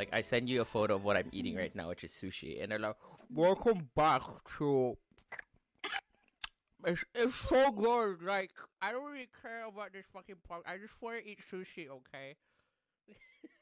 Like I send you a photo of what I'm eating mm-hmm. right now, which is sushi, and they're like, "Welcome back to." It's, it's so good. Like I don't really care about this fucking part. I just want to eat sushi, okay?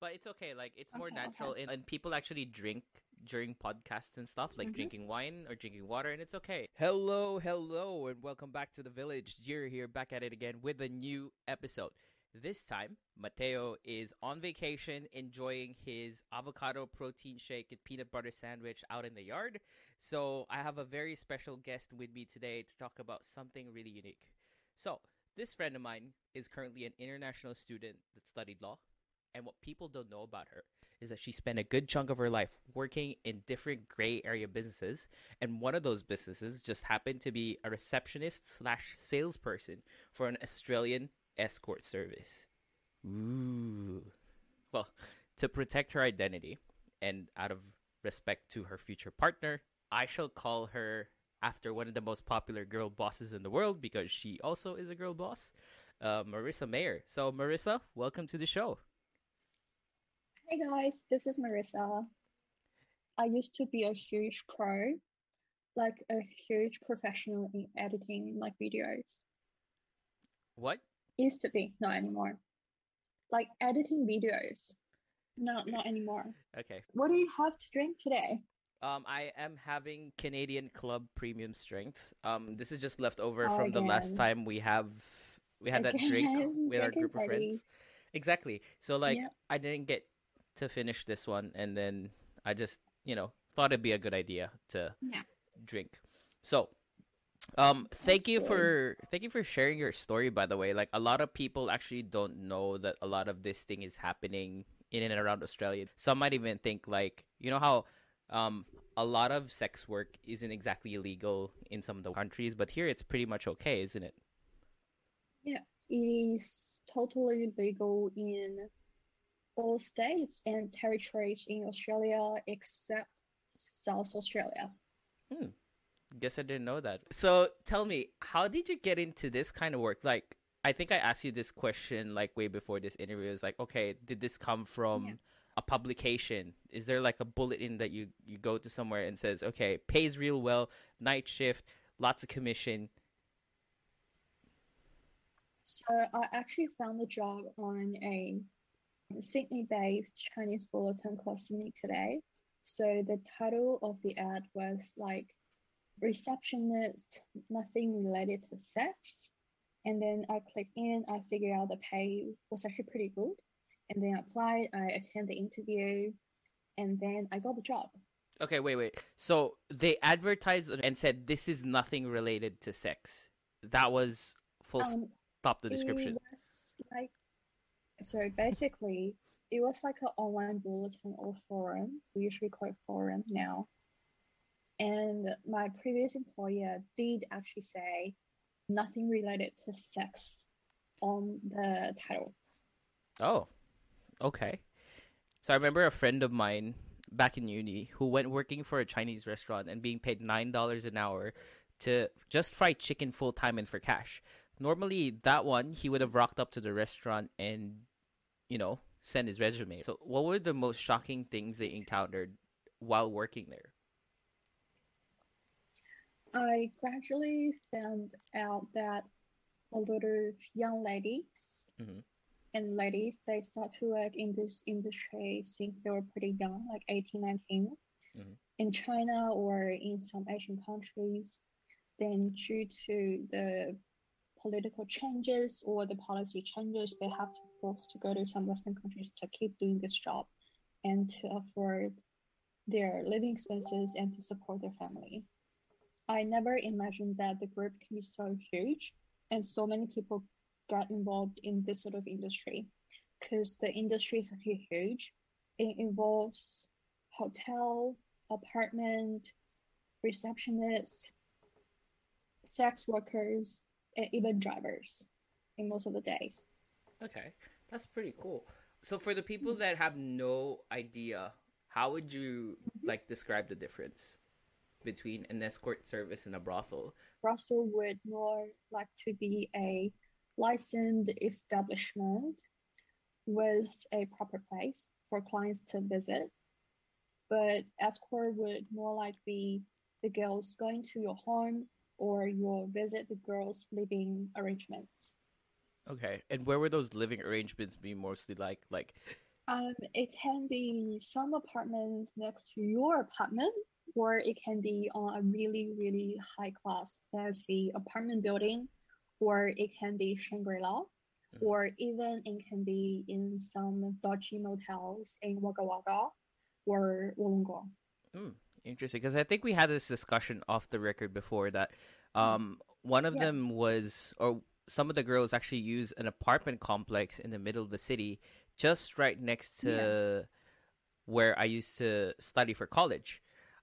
but it's okay. Like it's more Okay, natural, and, and people actually drink during podcasts and stuff, like Mhm. drinking wine or drinking water, and it's okay. Hello, hello, and welcome back to the village. You're here back at it again with a new episode. This time, Mateo is on vacation enjoying his avocado protein shake and peanut butter sandwich out in the yard. So, I have a very special guest with me today to talk about something really unique. So, this friend of mine is currently an international student that studied law. And what people don't know about her is that she spent a good chunk of her life working in different gray area businesses. And one of those businesses just happened to be a receptionist slash salesperson for an Australian escort service. Ooh. Well, to protect her identity and out of respect to her future partner, I shall call her after one of the most popular girl bosses in the world because she also is a girl boss, uh, Marissa Mayer. So, Marissa, welcome to the show. Hey guys, this is Marissa. I used to be a huge pro, like a huge professional in editing like videos. What? Used to be, not anymore. Like editing videos. No, not anymore. Okay. What do you have to drink today? Um, I am having Canadian Club Premium Strength. Um, this is just left over Oh, from the last time we have we had that drink Again, with our group of friends. Exactly. So like Yep. I didn't get to finish this one, and then I just you know thought it'd be a good idea to Yeah. drink. So, um, thank you for thank you for sharing your story. By the way, like a lot of people actually don't know that a lot of this thing is happening in and around Australia. Some might even think like you know how um a lot of sex work isn't exactly illegal in some of the countries, but here it's pretty much okay, isn't it? Yeah it is totally legal in all states and territories in Australia except South Australia. Hmm. Guess I didn't know that. So tell me, how did you get into this kind of work? Like, I think I asked you this question like way before this interview. It's like, okay, did this come from Yeah. a publication? Is there like a bulletin that you you go to somewhere and says, okay, pays real well, night shift, lots of commission? So I actually found the job on a Sydney-based Chinese bulletin called Sydney Today. So the title of the ad was like receptionist, nothing related to sex. And then I clicked in, I figured out the pay was actually pretty good. And then I applied, I attended the interview, and then I got the job. Okay, wait, wait. So they advertised and said this is nothing related to sex. That was full Um, stop the description. Like so basically it was like an online bulletin or forum. We usually call it forum now. And my previous employer did actually say nothing related to sex on the title. Oh, okay. So I remember a friend of mine back in uni who went working for a Chinese restaurant and being paid nine dollars an hour to just fry chicken full time and for cash. Normally, that one he would have rocked up to the restaurant and, you know, send his resume. So, what were the most shocking things they encountered while working there? I gradually found out that a lot of young ladies Mhm. and ladies they start to work in this industry since they were pretty young, like 18, 19. Mhm. In China or in some Asian countries, then due to the political changes or the policy changes, they have to force to go to some Western countries to keep doing this job and to afford their living expenses and to support their family. I never imagined that the group can be so huge and so many people got involved in this sort of industry because the industry is actually huge. It involves hotel, apartment, receptionists, sex workers, even drivers in most of the days. Okay, that's pretty cool. So for the people that have no idea, how would you like describe the difference between an escort service and a brothel? Brothel would more like to be a licensed establishment with a proper place for clients to visit. But escort would more like be the girls going to your home or you'll visit the girls' living arrangements. Okay, and where would those living arrangements be mostly like? Like, um, it can be some apartments next to your apartment, or it can be on a really, really high class fancy apartment building, or it can be Shangri La, mm-hmm. or even it can be in some dodgy motels in Wagga Wagga or Wollongong. Mm, interesting, because I think we had this discussion off the record before that um, one of yeah. them was, or some of the girls actually use an apartment complex in the middle of the city, just right next to yeah. where I used to study for college.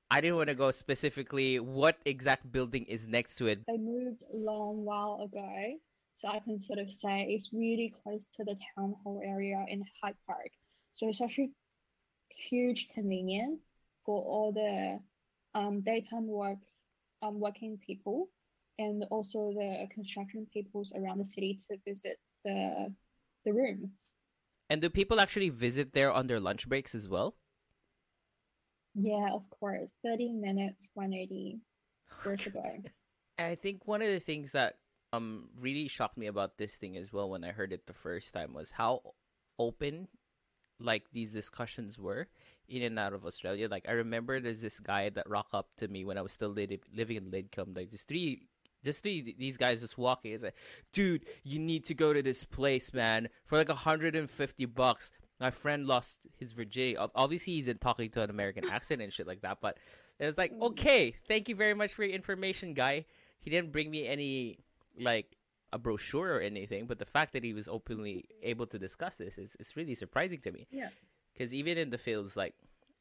I didn't want to go specifically what exact building is next to it. They moved a long while ago, so I can sort of say it's really close to the town hall area in Hyde Park. So it's actually huge convenience for all the um, daytime work um, working people and also the construction peoples around the city to visit the the room. And do people actually visit there on their lunch breaks as well? Yeah, of course. 30 minutes, 180 years ago. I think one of the things that um really shocked me about this thing as well when I heard it the first time was how open like these discussions were in and out of Australia. Like I remember there's this guy that rock up to me when I was still li- living in Lidcombe, like just three just three these guys just walking. It's like, dude, you need to go to this place, man, for like 150 bucks. My friend lost his virginity. Obviously, he's in talking to an American accent and shit like that. But it was like, okay, thank you very much for your information, guy. He didn't bring me any like a brochure or anything, but the fact that he was openly able to discuss this is it's really surprising to me. Yeah. Because even in the fields, like,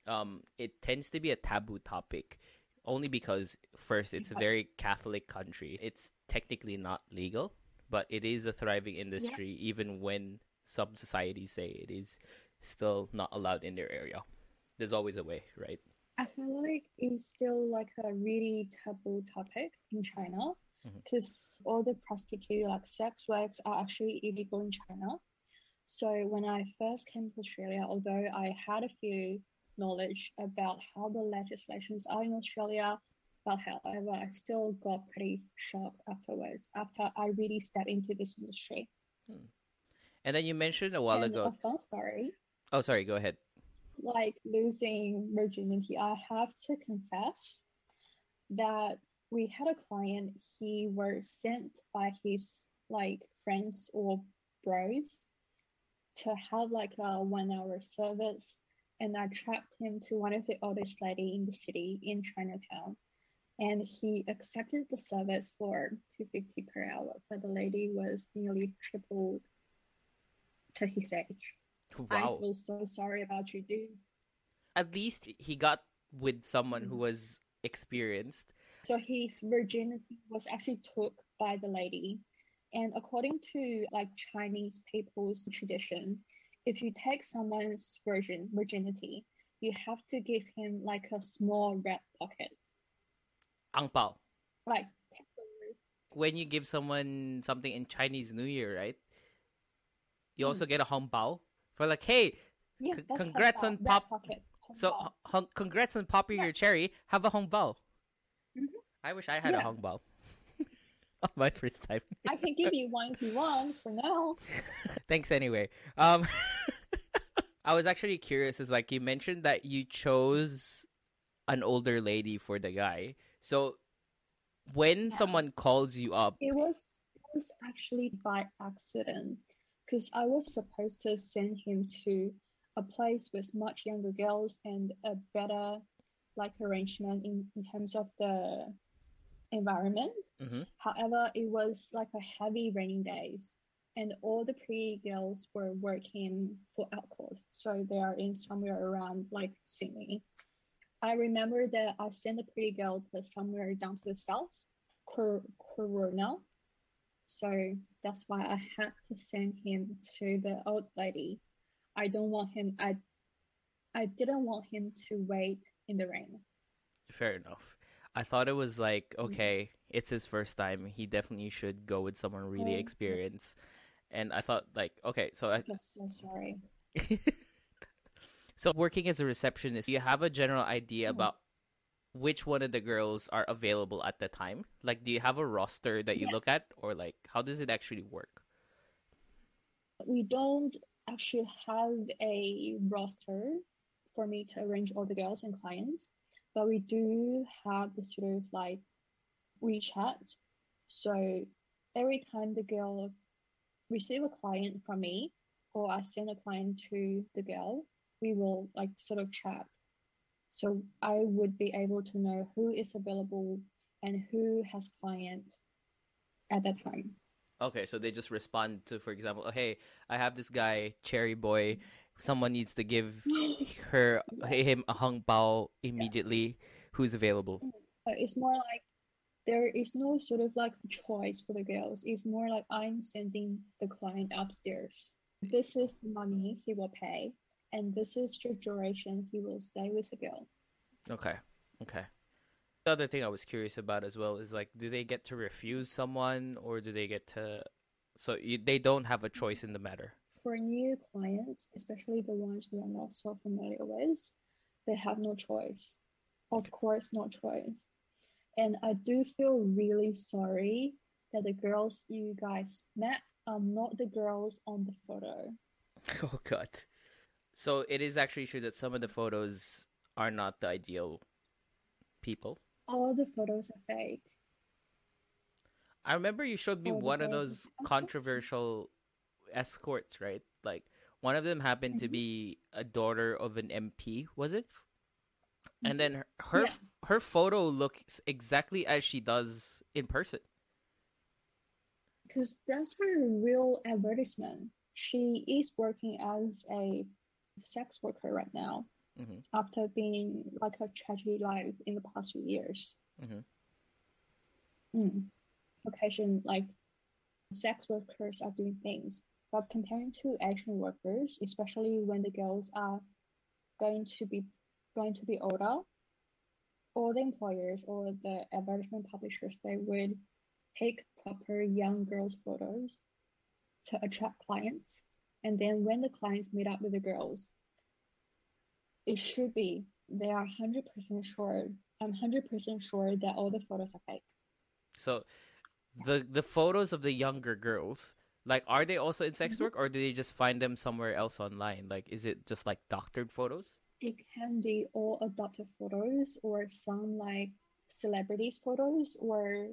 um, it tends to be a taboo topic only because first it's a very catholic country it's technically not legal but it is a thriving industry yeah. even when some societies say it is still not allowed in their area there's always a way right i feel like it's still like a really taboo topic in china because mm-hmm. all the prostitute like sex works are actually illegal in china so when i first came to australia although i had a few knowledge about how the legislations are in Australia. But however, I still got pretty shocked afterwards after I really stepped into this industry. Hmm. And then you mentioned a while and ago. A fun story. Oh, sorry. Go ahead. Like losing virginity, I have to confess that we had a client. He was sent by his like friends or bros to have like a one hour service and I trapped him to one of the oldest lady in the city in Chinatown. And he accepted the service for 250 per hour, but the lady was nearly tripled to his age. Wow. I feel so sorry about you, dude. At least he got with someone who was experienced. So his virginity was actually took by the lady. And according to like Chinese people's tradition, if you take someone's virgin virginity, you have to give him like a small red pocket. Ang pao. Like when you give someone something in Chinese New Year, right? You also mm. get a hong bao for like, hey, yeah, c- congrats on pop. So congrats on popping yeah. your cherry. Have a hong bao. I wish I had yeah. a hong bao. my first time. I can give you one if you want for now. Thanks anyway. Um, I was actually curious, is like you mentioned that you chose an older lady for the guy. So when yeah. someone calls you up, it was it was actually by accident because I was supposed to send him to a place with much younger girls and a better like arrangement in, in terms of the environment. Mm-hmm. However, it was like a heavy raining days, and all the pretty girls were working for outcall, so they are in somewhere around like Sydney. I remember that I sent a pretty girl to somewhere down to the south, Cronulla. So that's why I had to send him to the old lady. I don't want him. I I didn't want him to wait in the rain. Fair enough. I thought it was like okay, it's his first time. He definitely should go with someone really Oh, experienced. And I thought like okay, so I, I'm so sorry. so working as a receptionist, do you have a general idea Mhm. about which one of the girls are available at the time? Like, do you have a roster that you Yeah. look at, or like how does it actually work? We don't actually have a roster for me to arrange all the girls and clients, but we do have the sort of like WeChat. So every time the girl receive a client from me or I send a client to the girl, we will like sort of chat. So I would be able to know who is available and who has client at that time. Okay, so they just respond to, for example, oh, hey, I have this guy, Cherry Boy. Someone needs to give her him a hung bao immediately. Who's available? It's more like there is no sort of like choice for the girls. It's more like I'm sending the client upstairs. This is the money he will pay, and this is the duration he will stay with the girl. Okay, okay. The other thing I was curious about as well is like, do they get to refuse someone, or do they get to? So you, they don't have a choice in the matter. For new clients, especially the ones we are not so familiar with, they have no choice. Of course, no choice. And I do feel really sorry that the girls you guys met are not the girls on the photo. Oh god. So it is actually true that some of the photos are not the ideal people. All the photos are fake. I remember you showed me Oh, one of those controversial escorts, right? Like one of them happened to Mhm. be a daughter of an MP, was it? And then her her, Yeah. her photo looks exactly as she does in person. because that's her real advertisement. She is working as a sex worker right now Mhm. after being like a tragedy life in the past few years. Mhm. Mm. Occasion like sex workers are doing things, but comparing to Asian workers, especially when the girls are going to be going to be older, all the employers or the advertisement publishers they would take proper young girls photos to attract clients. And then when the clients meet up with the girls it should be they are 100% sure i'm 100% sure that all the photos are fake. So the the photos of the younger girls, like are they also in sex Mhm. work or do they just find them somewhere else online? Like is it just like doctored photos? it can be all adopted photos or some like celebrities photos or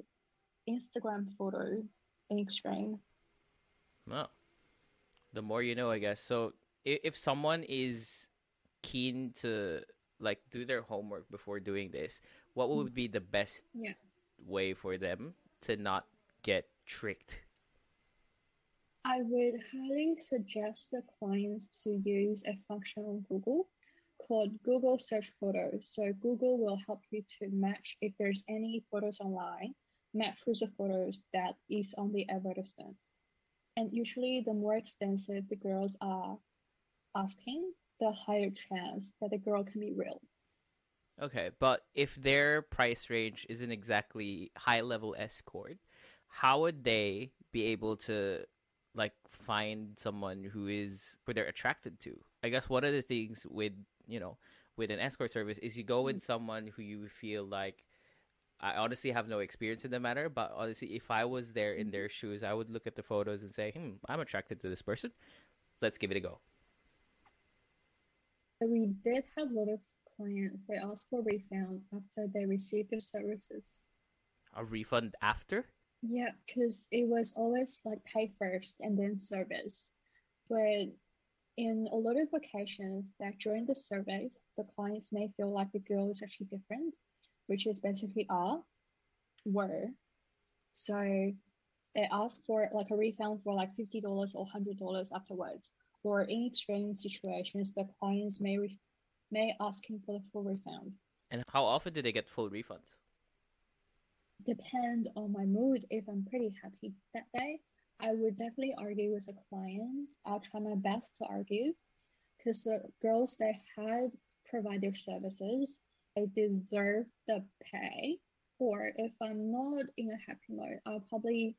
instagram photos in extreme No. The more you know, I guess. So if, if someone is keen to like do their homework before doing this, what would be the best yeah way for them to not get tricked? I would highly suggest the clients to use a function on Google called Google Search Photos. So Google will help you to match if there's any photos online, match with the photos that is on the advertisement. And usually the more expensive the girls are asking, the higher chance that the girl can be real. Okay, but if their price range isn't exactly high level escort, how would they be able to like find someone who is who they're attracted to? I guess one of the things with you know with an escort service is you go with someone who you feel like I honestly have no experience in the matter, but honestly, if I was there in their shoes, I would look at the photos and say, "Hmm, I'm attracted to this person. Let's give it a go." We did have a lot of clients they asked for refund after they received their services. A refund after? Yeah, because it was always like pay first and then service. But in a lot of occasions that during the service, the clients may feel like the girl is actually different, which is basically are, were. So they ask for like a refund for like fifty dollars or hundred dollars afterwards. Or in extreme situations, the clients may re- may asking for the full refund. And how often do they get full refunds? Depend on my mood. If I'm pretty happy that day, I would definitely argue with a client. I'll try my best to argue. because the girls that have provided services, they deserve the pay. Or if I'm not in a happy mode, I'll probably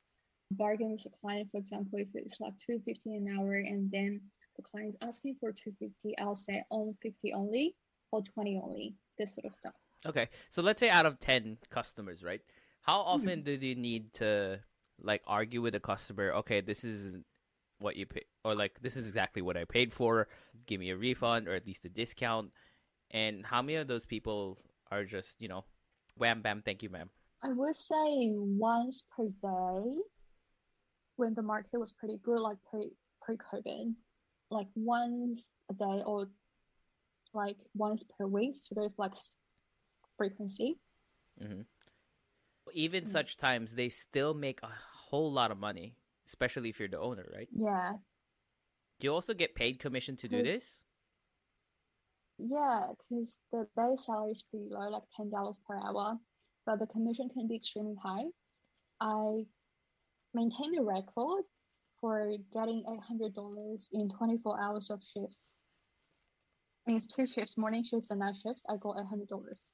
bargain with a client. For example, if it's like two fifty an hour, and then the client is asking for two fifty, I'll say on fifty only or twenty only. This sort of stuff. Okay, so let's say out of ten customers, right? How hmm. often do you need to like argue with a customer? Okay, this is what you pay, or like this is exactly what I paid for. Give me a refund or at least a discount. And how many of those people are just you know, wham bam, thank you, ma'am. I would say once per day when the market was pretty good, like pre pre COVID, like once a day or like once per week, sort of like frequency. Mm-hmm. Even Mm. such times, they still make a whole lot of money, especially if you're the owner, right? Yeah, Do you also get paid commission to do this? yeah, because the base salary is pretty low, like ten dollars per hour, but the commission can be extremely high. I maintain a record for getting eight hundred dollars in twenty four hours of shifts. Means two shifts, morning shifts and night shifts. I got eight hundred dollars.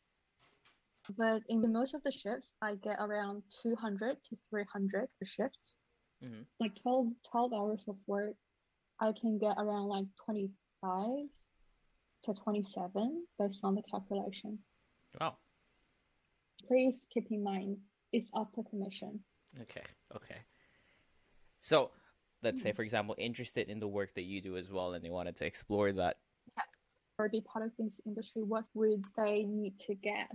But in most of the shifts, I get around two hundred to three hundred per shift. Mhm. Like 12, 12 hours of work, I can get around like twenty five to twenty seven based on the calculation. Wow. Please keep in mind it's after commission. Okay. Okay. So, let's say, for example, interested in the work that you do as well, and they wanted to explore that. Or be part of this industry, what would they need to get?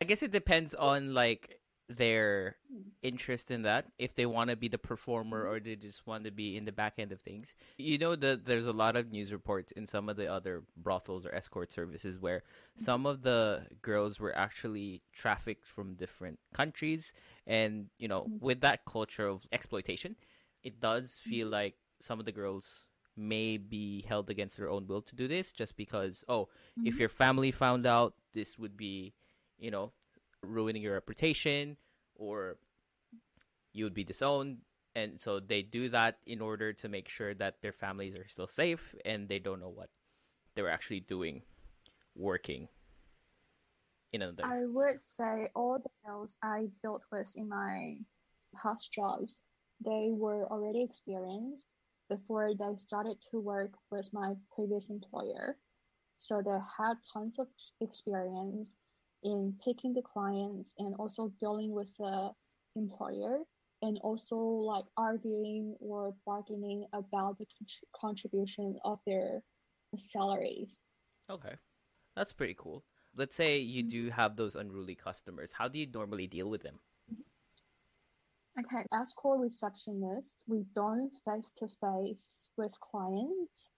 I guess it depends on like their interest in that. If they want to be the performer or they just want to be in the back end of things. You know that there's a lot of news reports in some of the other brothels or escort services where some of the girls were actually trafficked from different countries and you know Mhm. with that culture of exploitation it does feel like some of the girls may be held against their own will to do this just because oh if Mhm. your family found out this would be you know ruining your reputation or you would be disowned and so they do that in order to make sure that their families are still safe and they don't know what they're actually doing working in another I would say all the girls I dealt with in my past jobs, they were already experienced before they started to work with my previous employer. So they had tons of experience in picking the clients and also dealing with the employer and also like arguing or bargaining about the contr- contribution of their salaries. okay. That's pretty cool. Let's say you do mm-hmm. have those unruly customers. How do you normally deal with them? Mm-hmm. Okay, as call receptionists, we don't face to face with clients.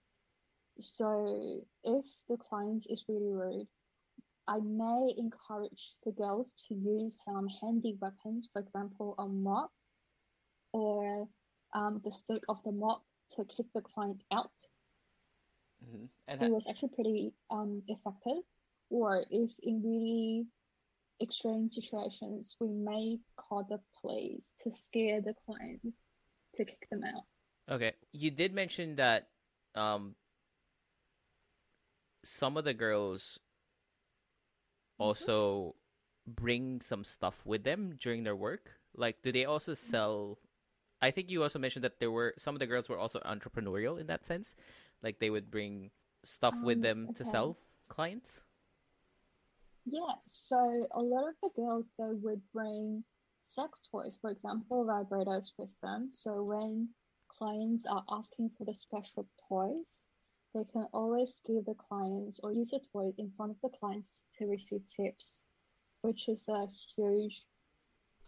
So if the client is really rude, I may encourage the girls to use some handy weapons, for example, a mop or um, the stick of the mop to kick the client out. mm-hmm. and It ha- was actually pretty um, effective. Or if in really extreme situations, we may call the police to scare the clients to kick them out. Okay, you did mention that um some of the girls also bring some stuff with them during their work. Like do they also sell I think you also mentioned that there were some of the girls were also entrepreneurial in that sense. Like they would bring stuff with Um, them to sell clients. Yeah, so a lot of the girls they would bring sex toys, for example, vibrators with them. So when clients are asking for the special toys, they can always give the clients or use a toy in front of the clients to receive tips, which is a huge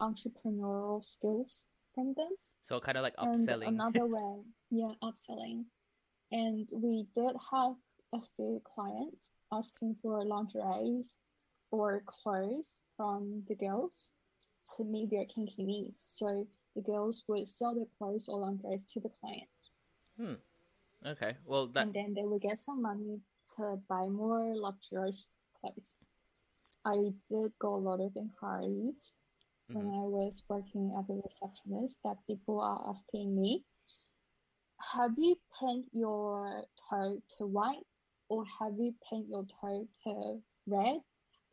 entrepreneurial skills from them. So kind of like And upselling. another way, yeah, upselling. And we did have a few clients asking for lingerie or clothes from the girls to meet their kinky needs. So the girls would sell their clothes or lingerie to the client, hmm. Okay. Well, that and then they will get some money to buy more luxurious clothes. I did go a lot of inquiries when mhm. I was working as a receptionist that people are asking me, have you painted your toe to white or have you paint your toe to red?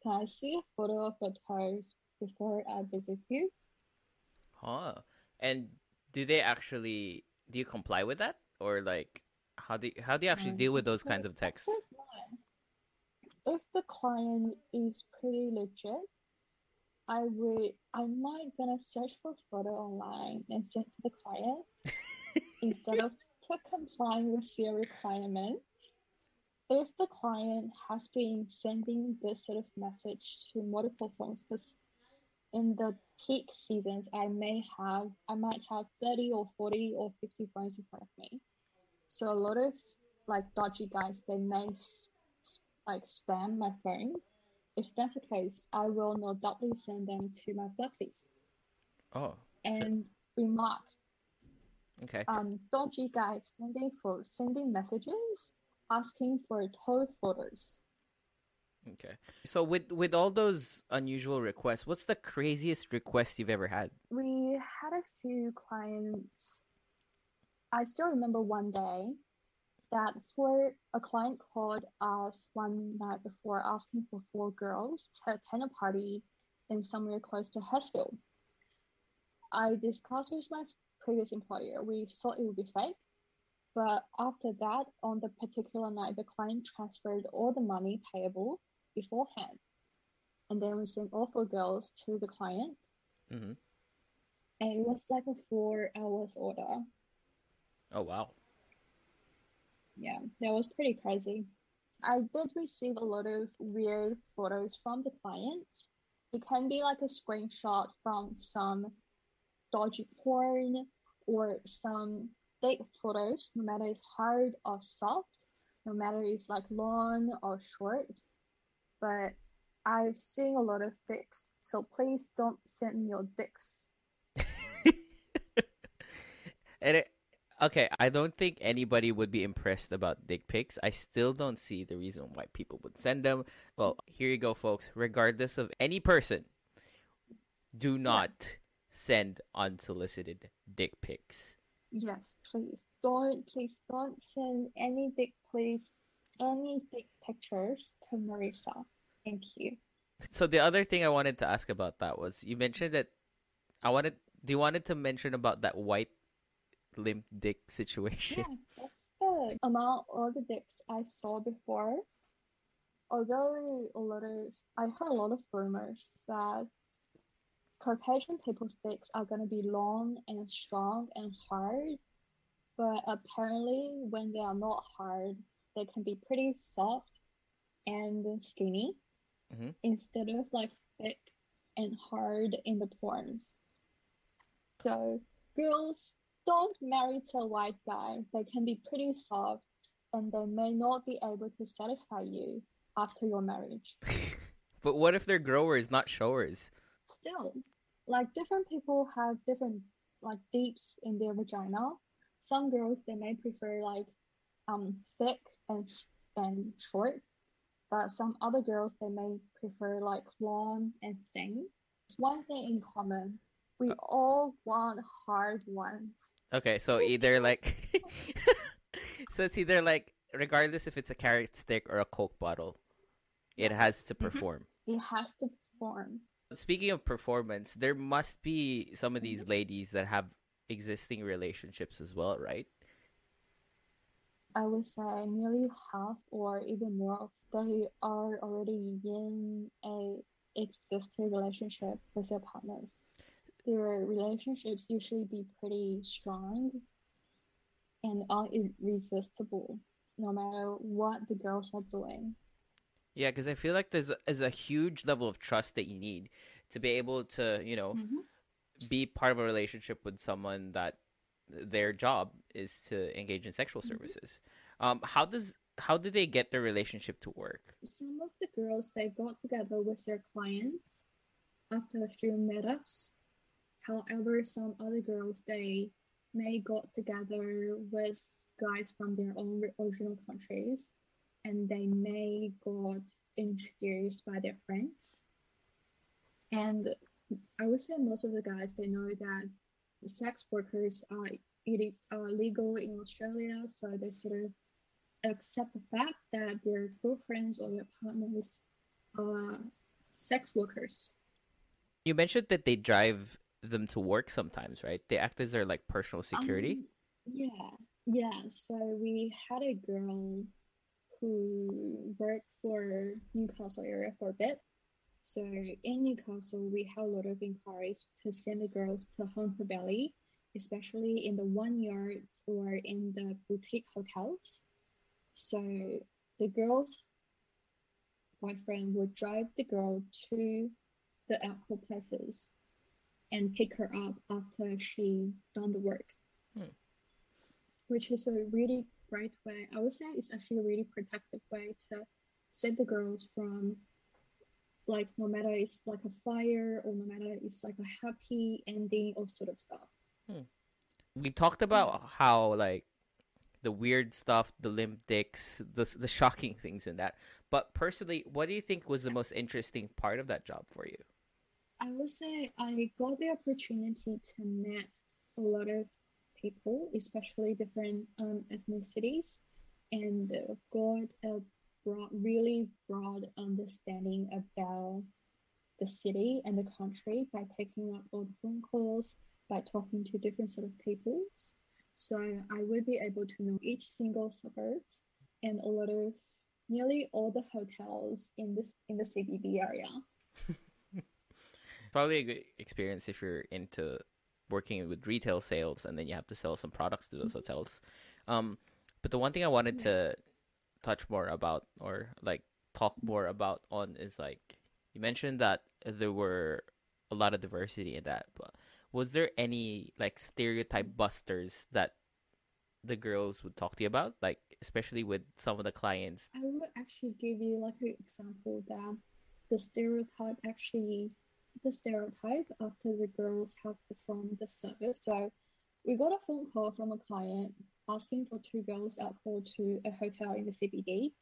Can I see a photo of your toes before I visit you? Huh. And do they actually do you comply with that? Or like how do you, how do you actually Um, deal with those so kinds of texts? If the client is pretty legit, I would I might gonna search for photo online and send to the client instead of to comply with your requirements. If the client has been sending this sort of message to multiple phones, because in the peak seasons, I may have I might have thirty or forty or fifty phones in front of me. So a lot of like dodgy guys, they may like spam my phones. If that's the case, I will no doubtly send them to my blacklist. Oh, And remark, okay. um, dodgy guys sending for sending messages asking for toe photos. Okay. So with with all those unusual requests, what's the craziest request you've ever had? We had a few clients. I still remember one day that for a client called us one night before asking for four girls to attend a party in somewhere close to Hurstville. I discussed with my previous employer. We thought it would be fake, but after that, on the particular night, the client transferred all the money payable beforehand, and then we sent all four girls to the client hmm and it was like a four hours order. Oh wow. Yeah, that was pretty crazy. I did receive a lot of weird photos from the clients. It can be like a screenshot from some dodgy porn or some dick photos, no matter it's hard or soft, no matter it's like long or short. But I've seen a lot of dicks, so please don't send me your dicks. And it, okay, I don't think anybody would be impressed about dick pics. I still don't see the reason why people would send them. Well, here you go, folks. Regardless of any person, do not send unsolicited dick pics. Yes, please don't please don't send any dick please any dick pictures to Marissa. Thank you. So the other thing I wanted to ask about that was you mentioned that I wanted. Do you wanted to mention about that white limp dick situation? Yeah, that's good. Among all the dicks I saw before, although a lot of I heard a lot of rumors that Caucasian people's dicks are gonna be long and strong and hard, but apparently when they are not hard, they can be pretty soft and skinny Mhm. instead of like thick and hard in the porns. So girls don't marry to a white guy. They can be pretty soft and they may not be able to satisfy you after your marriage. but what if they're growers, not showers? Still, like different people have different like deeps in their vagina. Some girls they may prefer like um thick and sh- and short, but some other girls they may prefer like long and thin. It's one thing in common. We oh. all want hard ones. Okay, so either like, so it's either like, regardless if it's a carrot stick or a Coke bottle, it has to mm-hmm. perform. It has to perform. Speaking of performance, there must be some of these ladies that have existing relationships as well, right? I would say nearly half or even more, of they are already in a existing relationship with their partners. Their relationships usually be pretty strong and are irresistible, no matter what the girls are doing. Yeah, because I feel like there's is a huge level of trust that you need to be able to, you know, be part of a relationship with someone that their job is to engage in sexual services. Um, how does how do they get their relationship to work? Some of the girls they got together with their clients after a few meetups. However, some other girls they may got together with guys from their own original countries, and they may got introduced by their friends. And I would say most of the guys they know that sex workers are, ille- are legal in Australia, so they sort of accept the fact that their girlfriends or their partners are sex workers. You mentioned that they drive them to work sometimes, right? They act as their like personal security. Um, yeah, yeah. So we had a girl who worked for Newcastle area for a bit. So in Newcastle, we had a lot of inquiries to send the girls to Hunter Valley, especially in the one yards or in the boutique hotels. So the girl's boyfriend would drive the girl to the outcall places and pick her up after she done the work. Hmm. Which is a really great way. I would say it's actually a really protective way to save the girls from like no matter it's like a fire or no matter it's like a happy ending or sort of stuff. Hmm. We talked about how like the weird stuff, the limp dicks, the the shocking things in that. But personally, what do you think was the most interesting part of that job for you? I would say I got the opportunity to meet a lot of people, especially different um, ethnicities, and got a broad, really broad understanding about the city and the country by taking up the phone calls, by talking to different sort of peoples. So I will be able to know each single suburbs and a lot of nearly all the hotels in this in the CBD area. Probably a good experience if you're into working with retail sales and then you have to sell some products to those mm-hmm. hotels. Um, but the one thing I wanted to touch more about or like talk more about on is like you mentioned that there were a lot of diversity in that, but was there any like stereotype busters that the girls would talk to you about, like especially with some of the clients? I would actually give you like an example that the stereotype actually the stereotype after the girls have performed the service. So we got a phone call from a client asking for two girls outboard to a hotel in the CBD.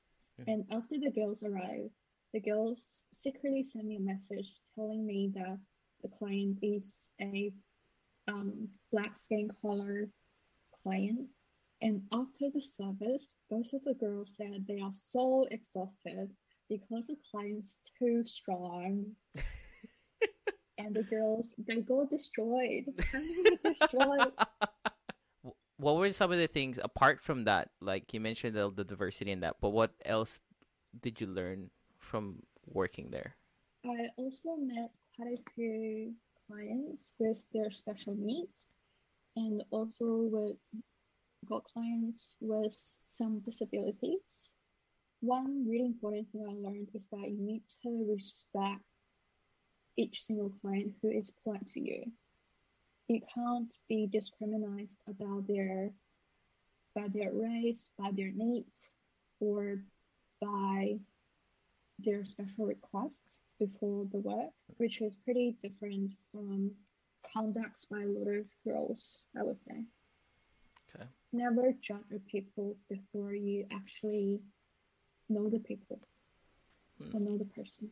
Mm-hmm. And after the girls arrived, the girls secretly sent me a message telling me that the client is a um, black skin color client. And after the service, both of the girls said they are so exhausted because the client's too strong. and the girls they got destroyed. destroyed. What were some of the things apart from that? Like you mentioned the, the diversity in that, but what else did you learn from working there? I also met quite a few clients with their special needs, and also with got clients with some disabilities. One really important thing I learned is that you need to respect each single client who is applied to you. You can't be discriminated about their by their race, by their needs, or by their special requests before the work, which is pretty different from conducts by a lot of girls, I would say. Okay. Never judge people before you actually know the people hmm. or know the person.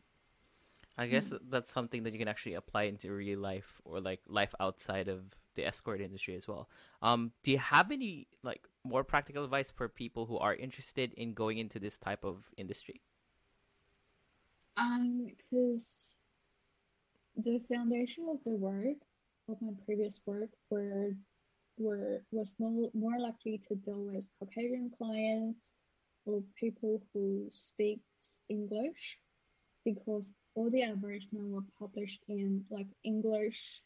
I guess mm. that's something that you can actually apply into real life or like life outside of the escort industry as well. Um, do you have any like more practical advice for people who are interested in going into this type of industry? Um, because the foundation of the work of my previous work were were was more, more likely to deal with Caucasian clients or people who speak English because all the advertisements were published in like English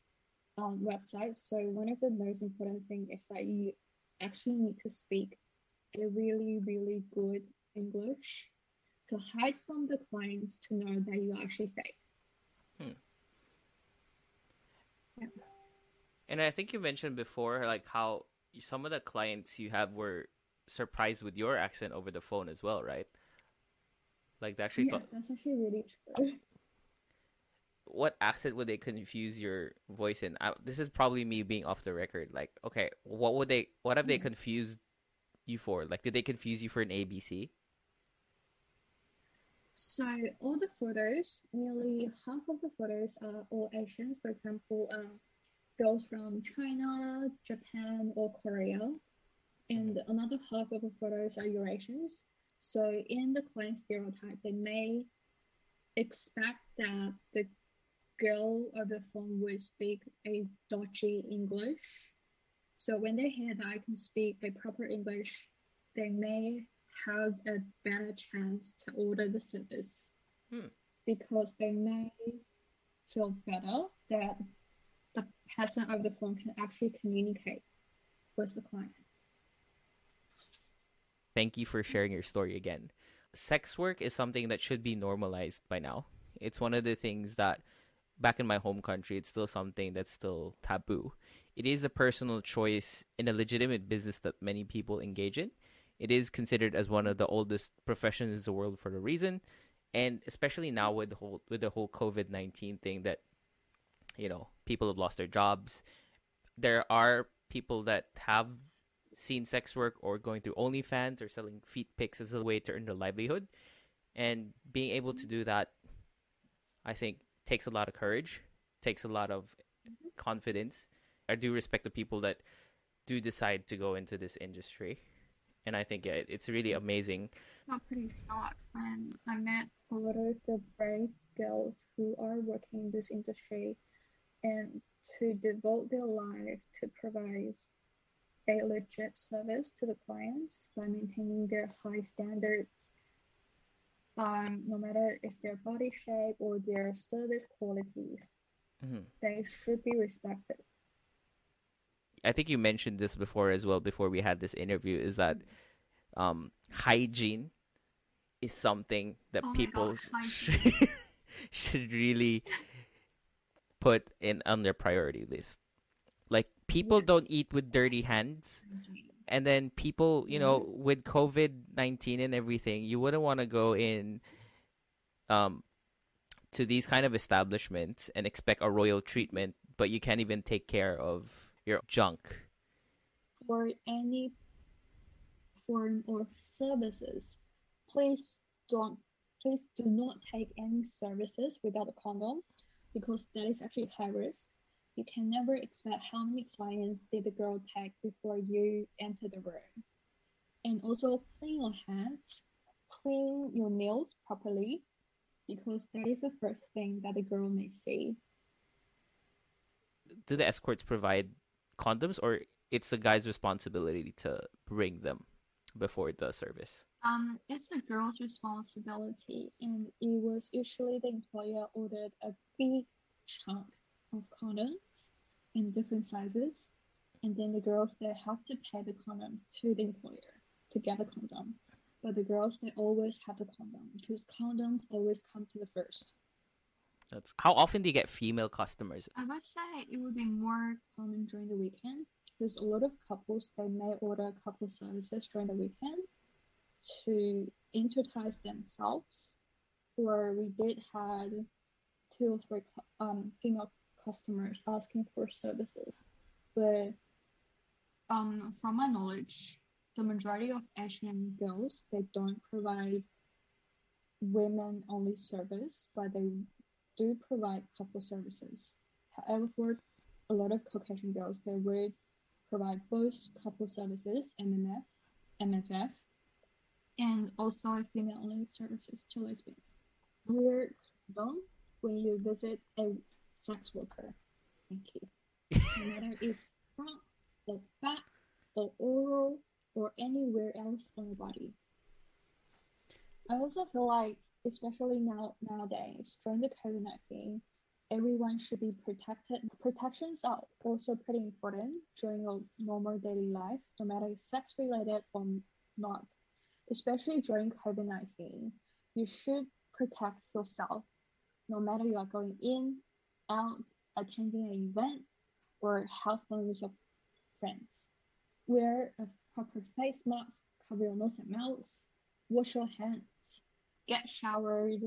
um, websites. So one of the most important things is that you actually need to speak a really, really good English to hide from the clients to know that you actually fake. Hmm. Yeah. And I think you mentioned before, like how some of the clients you have were surprised with your accent over the phone as well, right? Like they actually yeah, thought... that's actually really true. What accent would they confuse your voice in? I, this is probably me being off the record. Like, okay, what would they? What have they hmm. confused you for? Like, did they confuse you for an ABC? So all the photos, nearly half of the photos are all Asians. For example, um, girls from China, Japan, or Korea. And another half of the photos are Eurasians. So in the client stereotype, they may expect that the girl of the phone will speak a dodgy English. So when they hear that I can speak a proper English, they may have a better chance to order the service Hmm. because they may feel better that the person of the phone can actually communicate with the client. Thank you for sharing your story again. Sex work is something that should be normalized by now. It's one of the things that back in my home country, it's still something that's still taboo. It is a personal choice in a legitimate business that many people engage in. It is considered as one of the oldest professions in the world for a reason, and especially now with the whole with the whole COVID nineteen thing that you know people have lost their jobs. There are people that have seen sex work or going through OnlyFans or selling feet pics as a way to earn their livelihood, and being able to do that, I think takes a lot of courage, takes a lot of mm-hmm. confidence. I do respect the people that do decide to go into this industry, and I think yeah, it's really amazing. got pretty shocked when I met a lot of the brave girls who are working in this industry and to devote their life to provide a legit service to the clients by maintaining their high standards. Um, no matter is their body shape or their service qualities, Mhm. they should be respected. I think you mentioned this before as well before we had this interview is that um, hygiene is something that Oh people God, should, should really put in on their priority list. Like people don't eat with dirty hands and then people, you know, with COVID-19 and everything, you wouldn't want to go in um to these kind of establishments and expect a royal treatment, but you can't even take care of your junk. for any form of services, please don't please do not take any services without a condom because that is actually high risk. You can never expect how many clients did the girl take before you enter the room. And also clean your hands, clean your nails properly because that is the first thing that the girl may see. Do the escorts provide condoms or it's the guy's responsibility to bring them before the service? Um, it's the girl's responsibility, and it was usually the employer ordered a big chunk of condoms in different sizes, and then the girls they have to pay the condoms to the employer to get the condom. But the girls they always have the condom because condoms always come to the first. That's how often do you get female customers? I would say it would be more common during the weekend because a lot of couples they may order a couple services during the weekend to entice themselves. Or we did had two or three um, female customers asking for services, but um, from my knowledge, the majority of Asian girls they don't provide women only service, but they do provide couple services. However, for a lot of Caucasian girls, they would provide both couple services, MMF, MFF, and also female only services to lesbians. We're done when you visit a sex worker. Thank you. No matter it's front or back or oral or anywhere else on your body. I also feel like, especially now nowadays during the COVID nineteen, everyone should be protected. Protections are also pretty important during your normal daily life, no matter if sex related or not. Especially during COVID nineteen, you should protect yourself, no matter you are going in, out, attending an event, or have fun with friends. Wear a proper face mask, cover your nose and mouth, wash your hands, get showered,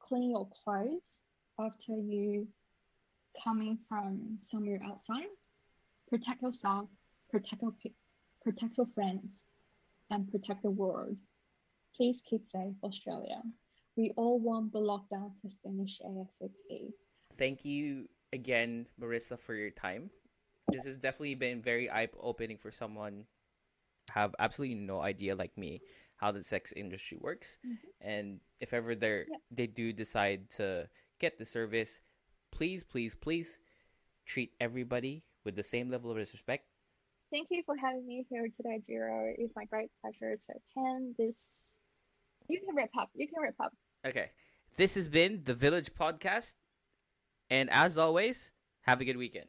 clean your clothes after you coming from somewhere outside. Protect yourself, protect your protect your friends, and protect the world. Please keep safe, Australia. We all want the lockdown to finish ASAP. Thank you again, Marissa, for your time. This has definitely been very eye opening for someone have absolutely no idea, like me, how the sex industry works. Mhm. And if ever they Yeah. they do decide to get the service, please, please, please treat everybody with the same level of respect. Thank you for having me here today, Jiro. It's my great pleasure to attend this. You can wrap up. You can wrap up. Okay. This has been the Village Podcast. And as always, have a good weekend.